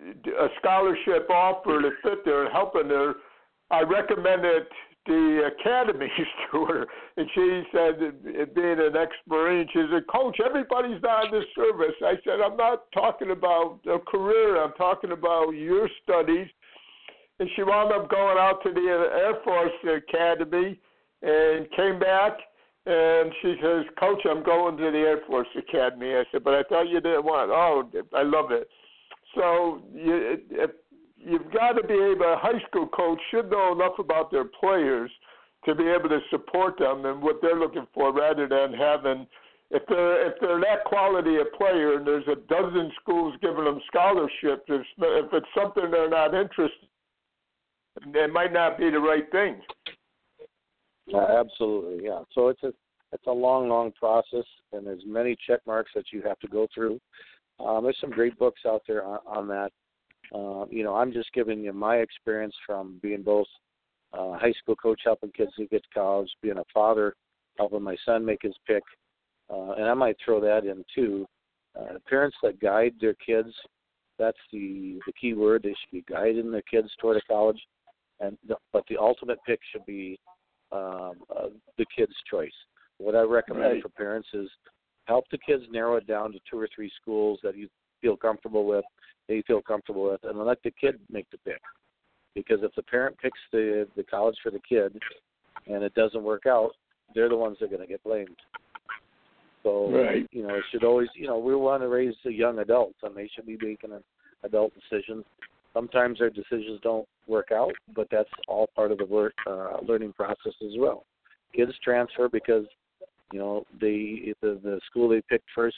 a scholarship offer to fit there and helping her. I recommended the academies <laughs> to her, and she said, being an ex-marine, she said, "Coach, everybody's not in the service." I said, "I'm not talking about a career. I'm talking about your studies." And she wound up going out to the Air Force Academy, and came back. And she says, "Coach, I'm going to the Air Force Academy." I said, "But I thought you didn't want." Oh, I love it. So you, if you've got to be able. A high school coach should know enough about their players to be able to support them and what they're looking for, rather than having. If they're if they're that quality of player and there's a dozen schools giving them scholarships, if, if it's something they're not interested, in, it might not be the right thing. Uh, absolutely, yeah. So it's a it's a long, long process, and there's many check marks that you have to go through. Um, there's some great books out there on, on that. Uh, you know, I'm just giving you my experience from being both uh, high school coach helping kids to get to college, being a father helping my son make his pick, uh, and I might throw that in too. Uh, parents that guide their kids, that's the the key word. They should be guiding their kids toward a college, and the, but the ultimate pick should be um, uh, the kid's choice. What I recommend right. for parents is help the kids narrow it down to two or three schools that you feel comfortable with, they feel comfortable with, and let the kid make the pick. Because if the parent picks the the college for the kid, and it doesn't work out, they're the ones that are going to get blamed. So right. you know, it should always you know we want to raise the young adults, and they should be making an adult decision. Sometimes their decisions don't work out, but that's all part of the work, uh, learning process as well. Kids transfer because you know they the the school they picked first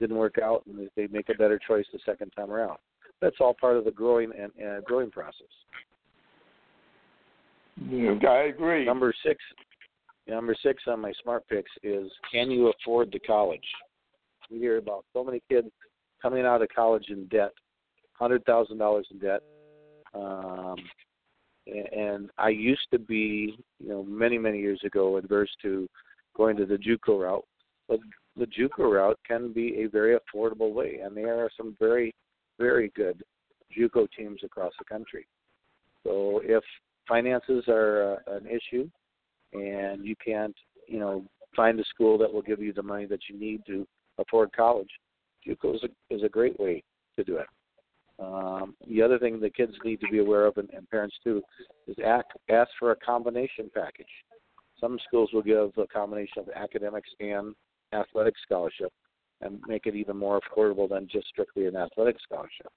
didn't work out, and they make a better choice the second time around. That's all part of the growing and uh, growing process. Yeah, I agree. Number six, number six on my smart picks is can you afford the college? We hear about so many kids coming out of college in debt, hundred thousand dollars in debt. Um, and I used to be, you know, many many years ago adverse to going to the JUCO route, but the JUCO route can be a very affordable way, and there are some very, very good JUCO teams across the country. So if finances are uh, an issue, and you can't, you know, find a school that will give you the money that you need to afford college, JUCO is a, is a great way to do it. Um, the other thing the kids need to be aware of, and, and parents too, is ask, ask for a combination package. Some schools will give a combination of academics and athletic scholarship and make it even more affordable than just strictly an athletic scholarship.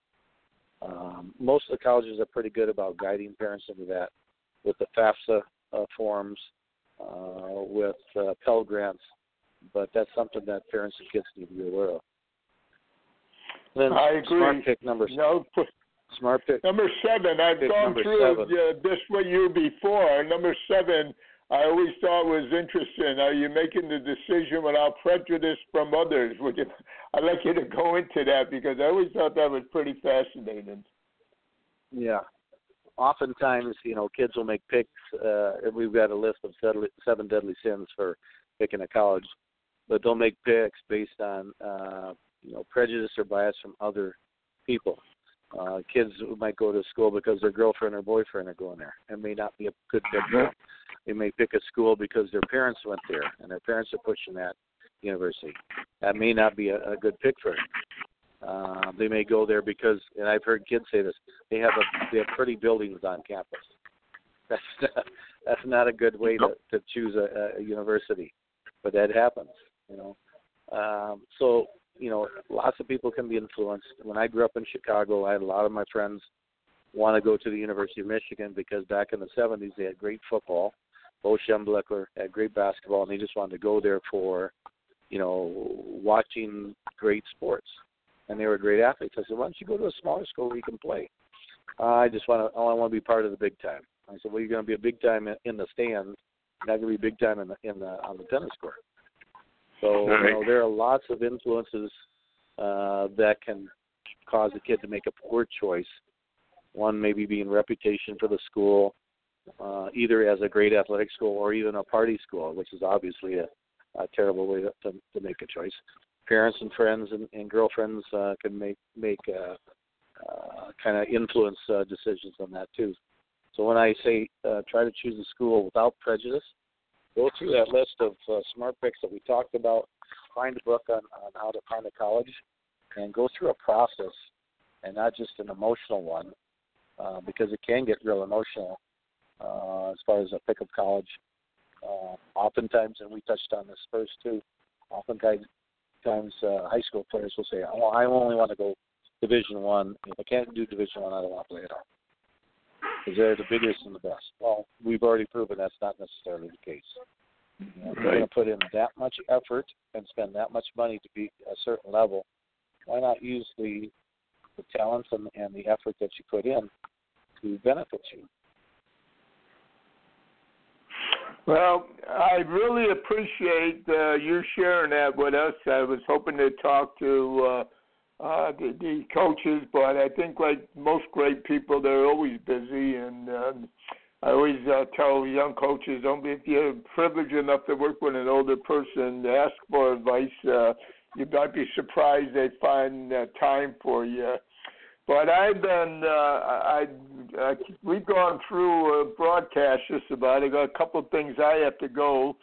Um, most of the colleges are pretty good about guiding parents into that with the FAFSA uh, forms, uh, with uh, Pell Grants, but that's something that parents and kids need to be aware of. then I agree. Smart pick number no, smart pick number seven. I've gone through uh, this with you before. Number seven I always thought was interesting. Are you making the decision without prejudice from others? Would you, I'd like you to go into that because I always thought that was pretty fascinating. Yeah. Oftentimes, you know, kids will make picks. Uh, we've got a list of seven deadly sins for picking a college, but they'll make picks based on, uh, you know, prejudice or bias from other people. Uh, kids might go to school because their girlfriend or boyfriend are going there. It may not be a good fit. They may pick a school because their parents went there and their parents are pushing that university. That may not be a, a good pick for them. Uh, they may go there because, and I've heard kids say this, they have a they have pretty buildings on campus. <laughs> That's not, that's not a good way to to choose a, a university, but that happens, you know. Um, so you know, lots of people can be influenced. When I grew up in Chicago, I had a lot of my friends want to go to the University of Michigan because back in the 70s they had great football Bo Schembechler had great basketball, and they just wanted to go there for, you know, watching great sports. And they were great athletes. I said, why don't you go to a smaller school where you can play? Uh, I just want to. I want to be part of the big time. I said, well, you're going to be a big time in the stands, not going to be big time in the in the on the tennis court. So right. you know, there are lots of influences uh, that can cause a kid to make a poor choice. One maybe being reputation for the school, uh, either as a great athletic school or even a party school, which is obviously a, a terrible way to, to, make a choice. Parents and friends and, and girlfriends uh, can make make uh, uh, kind of influence uh, decisions on that too. So when I say uh, try to choose a school without prejudice, go through that list of uh, smart picks that we talked about. Find a book on, on how to find a college, and go through a process, and not just an emotional one, uh, because it can get real emotional uh, as far as a pick of college. Uh, oftentimes, and we touched on this first too. Oftentimes, times uh, high school players will say, "Oh, I only want to go Division One. If I can't do Division One, I, I don't want to play at all." Because they're the biggest and the best. Well, we've already proven that's not necessarily the case. You know, if you're going to put in that much effort and spend that much money to be a certain level, why not use the the talents and, and the effort that you put in to benefit you? Well, I really appreciate uh, you sharing that with us. I was hoping to talk to uh, uh, the, the coaches, but I think like most great people, they're always busy. And uh, I always uh, tell young coaches, don't if you're privileged enough to work with an older person, ask for advice. Uh, you might be surprised they find uh, time for you. But I've been, uh, I, I, we've gone through a broadcast just about. I got a couple of things I have to go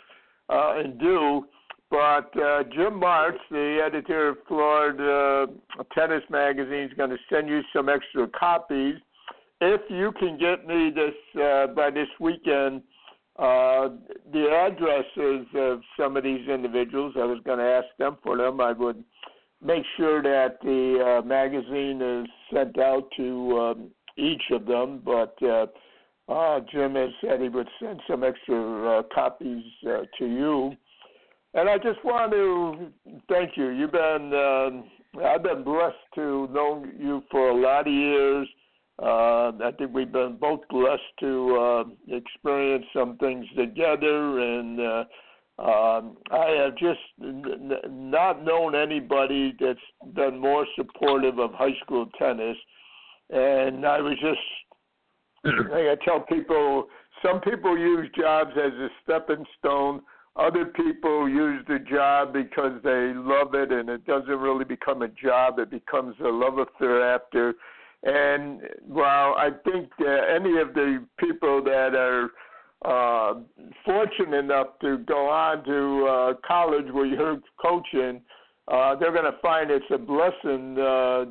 uh, and do. But uh, Jim March, the editor of Florida uh, Tennis Magazine, is going to send you some extra copies. If you can get me this uh, by this weekend, uh, the addresses of some of these individuals, I was going to ask them for them. I would make sure that the uh, magazine is sent out to um, each of them. But uh, uh, Jim has said he would send some extra uh, copies uh, to you. And I just want to thank you. You've been uh, I've been blessed to know you for a lot of years. Uh, I think we've been both blessed to uh, experience some things together, and uh, um, I have just n- not known anybody that's been more supportive of high school tennis. And I was just, <clears throat> like I tell people, some people use jobs as a stepping stone. Other people use the job because they love it, and it doesn't really become a job. It becomes a love affair after. And while I think uh, any of the people that are uh, fortunate enough to go on to uh, college where you're coaching, uh, they're going to find it's a blessing uh,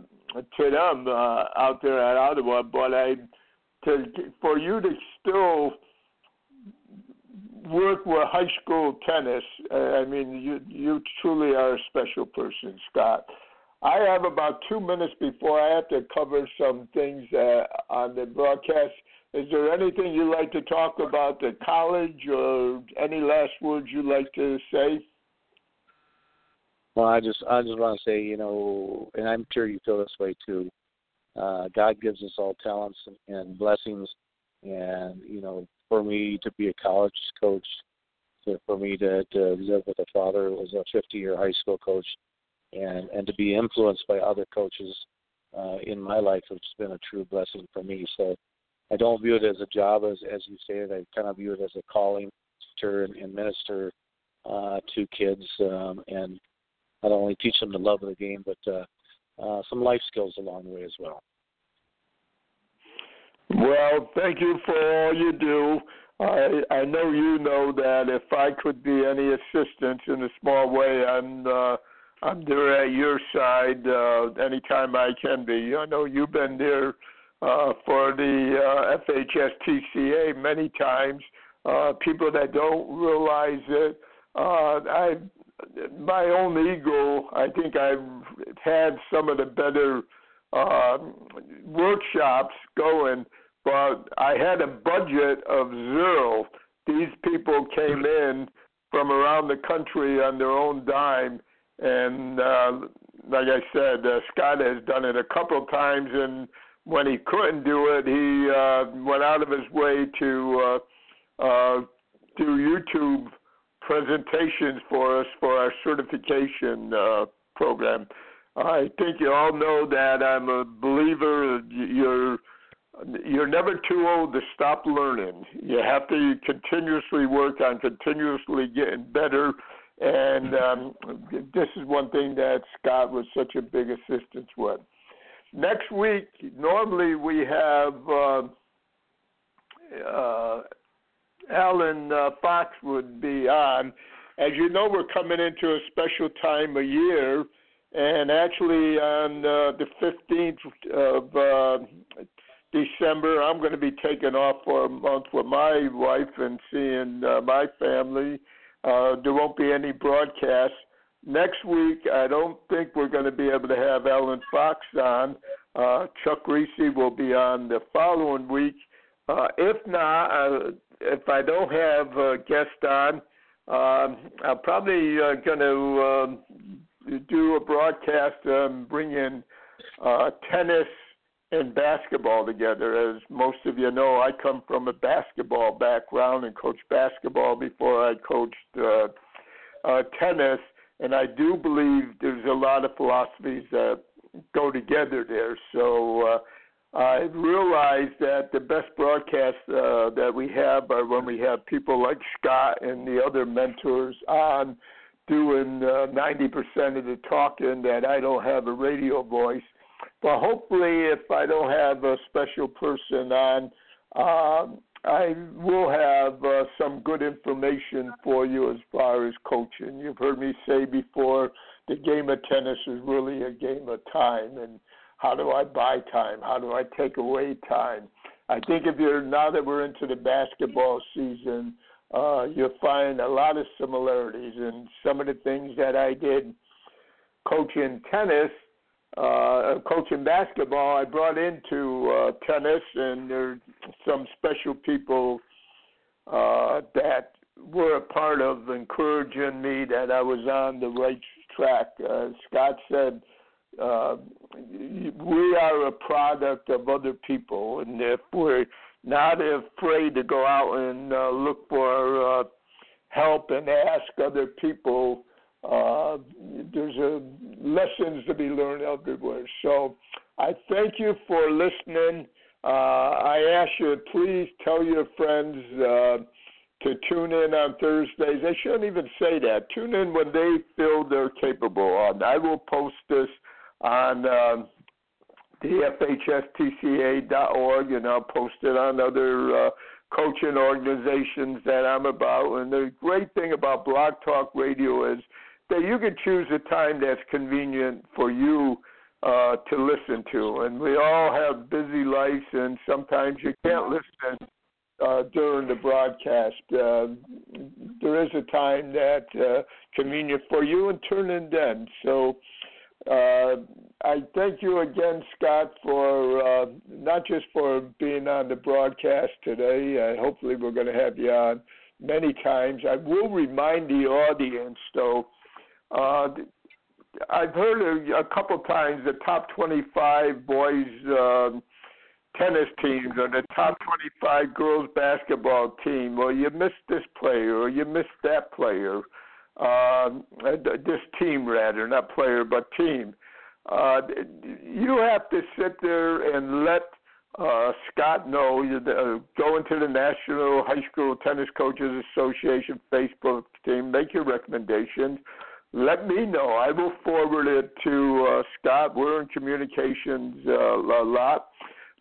to them uh, out there at Ottawa. But I, to for you to still work with high school tennis, uh, I mean, you you truly are a special person, Scott. I have about two minutes before I have to cover some things uh, on the broadcast. Is there anything you'd like to talk about the college or any last words you'd like to say? Well, I just I just want to say, you know, and I'm sure you feel this way too. Uh, God gives us all talents and, blessings, and you know, for me to be a college coach, to, for me to, to live with a father who was a 50-year high school coach, and and to be influenced by other coaches uh, in my life, it's been a true blessing for me. So I don't view it as a job, as as you stated. I kind of view it as a calling to and, minister uh, to kids, um, and not only teach them the love of the game, but uh, uh, some life skills along the way as well. Well, thank you for all you do. I I know you know that if I could be any assistance in a small way, I'm uh, I'm there at your side uh, anytime I can be. I know you've been there uh, for the uh, FHSTCA many times. Uh, people that don't realize it. Uh, I, my own ego. I think I've had some of the better uh, workshops going, but I had a budget of zero these people came in from around the country on their own dime, and uh, like I said, uh, Scott has done it a couple times, and when he couldn't do it, he uh, went out of his way to uh, uh, do YouTube presentations for us for our certification uh, program. I think you all know that I'm a believer. You're you're never too old to stop learning. You have to continuously work on continuously getting better. And um, this is one thing that Scott was such a big assistance with. Next week, normally we have uh, uh, Allen uh, Fox would be on. As you know, we're coming into a special time of year, and actually on uh, the 15th of uh, December, I'm going to be taking off for a month with my wife and seeing uh, my family. Uh, there won't be any broadcasts. Next week, I don't think we're going to be able to have Allen Fox on. Uh, Chuck Kriese will be on the following week. Uh, if not, uh, if I don't have a guest on, um, I'm probably uh, going to um, do a broadcast, um, bring in uh, tennis and basketball together. As most of you know, I come from a basketball background and coached basketball before I coached uh, uh, tennis. And I do believe there's a lot of philosophies that go together there. So uh, I realized that the best broadcasts uh, that we have are when we have people like Scott and the other mentors on doing uh, 90% of the talking that I don't have a radio voice. But hopefully, if I don't have a special person on, um, I will have uh, some good information for you as far as coaching. You've heard me say before the game of tennis is really a game of time and how do I buy time? How do I take away time? I think if you're now that we're into the basketball season, uh, you'll find a lot of similarities and some of the things that I did coaching tennis, uh, coaching basketball, I brought into uh, tennis, and there's some special people uh, that were a part of encouraging me that I was on the right track. Uh, Scott said uh, we are a product of other people, and if we're not afraid to go out and uh, look for uh, help and ask other people, uh, there's a, lessons to be learned everywhere. So I thank you for listening. Uh, I ask you to please tell your friends uh, to tune in on Thursdays. They shouldn't even say that. Tune in when they feel they're capable. I will post this on um, the FHSTCA.org, and I'll post it on other uh, coaching organizations that I'm about. And the great thing about Blog Talk Radio is that you can choose a time that's convenient for you uh, to listen to. And we all have busy lives, and sometimes you can't listen uh, during the broadcast. Uh, there is a time that uh, convenient for you, and turn in then. So uh, I thank you again, Scott, for uh, not just for being on the broadcast today. Uh, hopefully, we're going to have you on many times. I will remind the audience, though. Uh, I've heard a, a couple times the top 25 boys um, tennis teams or the top 25 girls basketball team. Well, you missed this player or you missed that player uh, this team rather, not player but team. Uh, you have to sit there and let uh, Scott know. You uh, go into the National High School Tennis Coaches Association Facebook team, make your recommendations. Let me know. I will forward it to uh, Scott. We're in communications uh, a lot.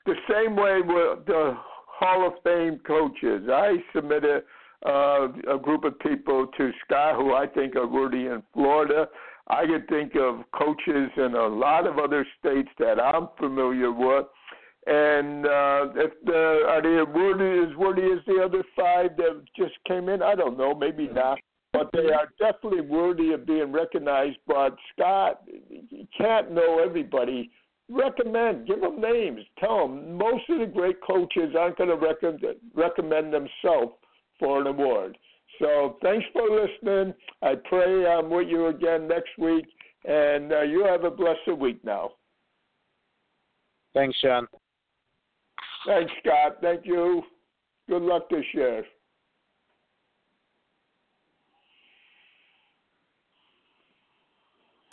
The same way with the Hall of Fame coaches. I submitted uh, a group of people to Scott who I think are worthy in Florida. I can think of coaches in a lot of other states that I'm familiar with. And uh, if the, are they worthy as worthy as the other five that just came in? I don't know, maybe not. But they are definitely worthy of being recognized. But Scott, you can't know everybody. Recommend, give them names, tell them. Most of the great coaches aren't going to recommend recommend themselves for an award. So thanks for listening. I pray I'm with you again next week, and uh, you have a blessed week now. Thanks, Sean. Thanks, Scott. Thank you. Good luck this year.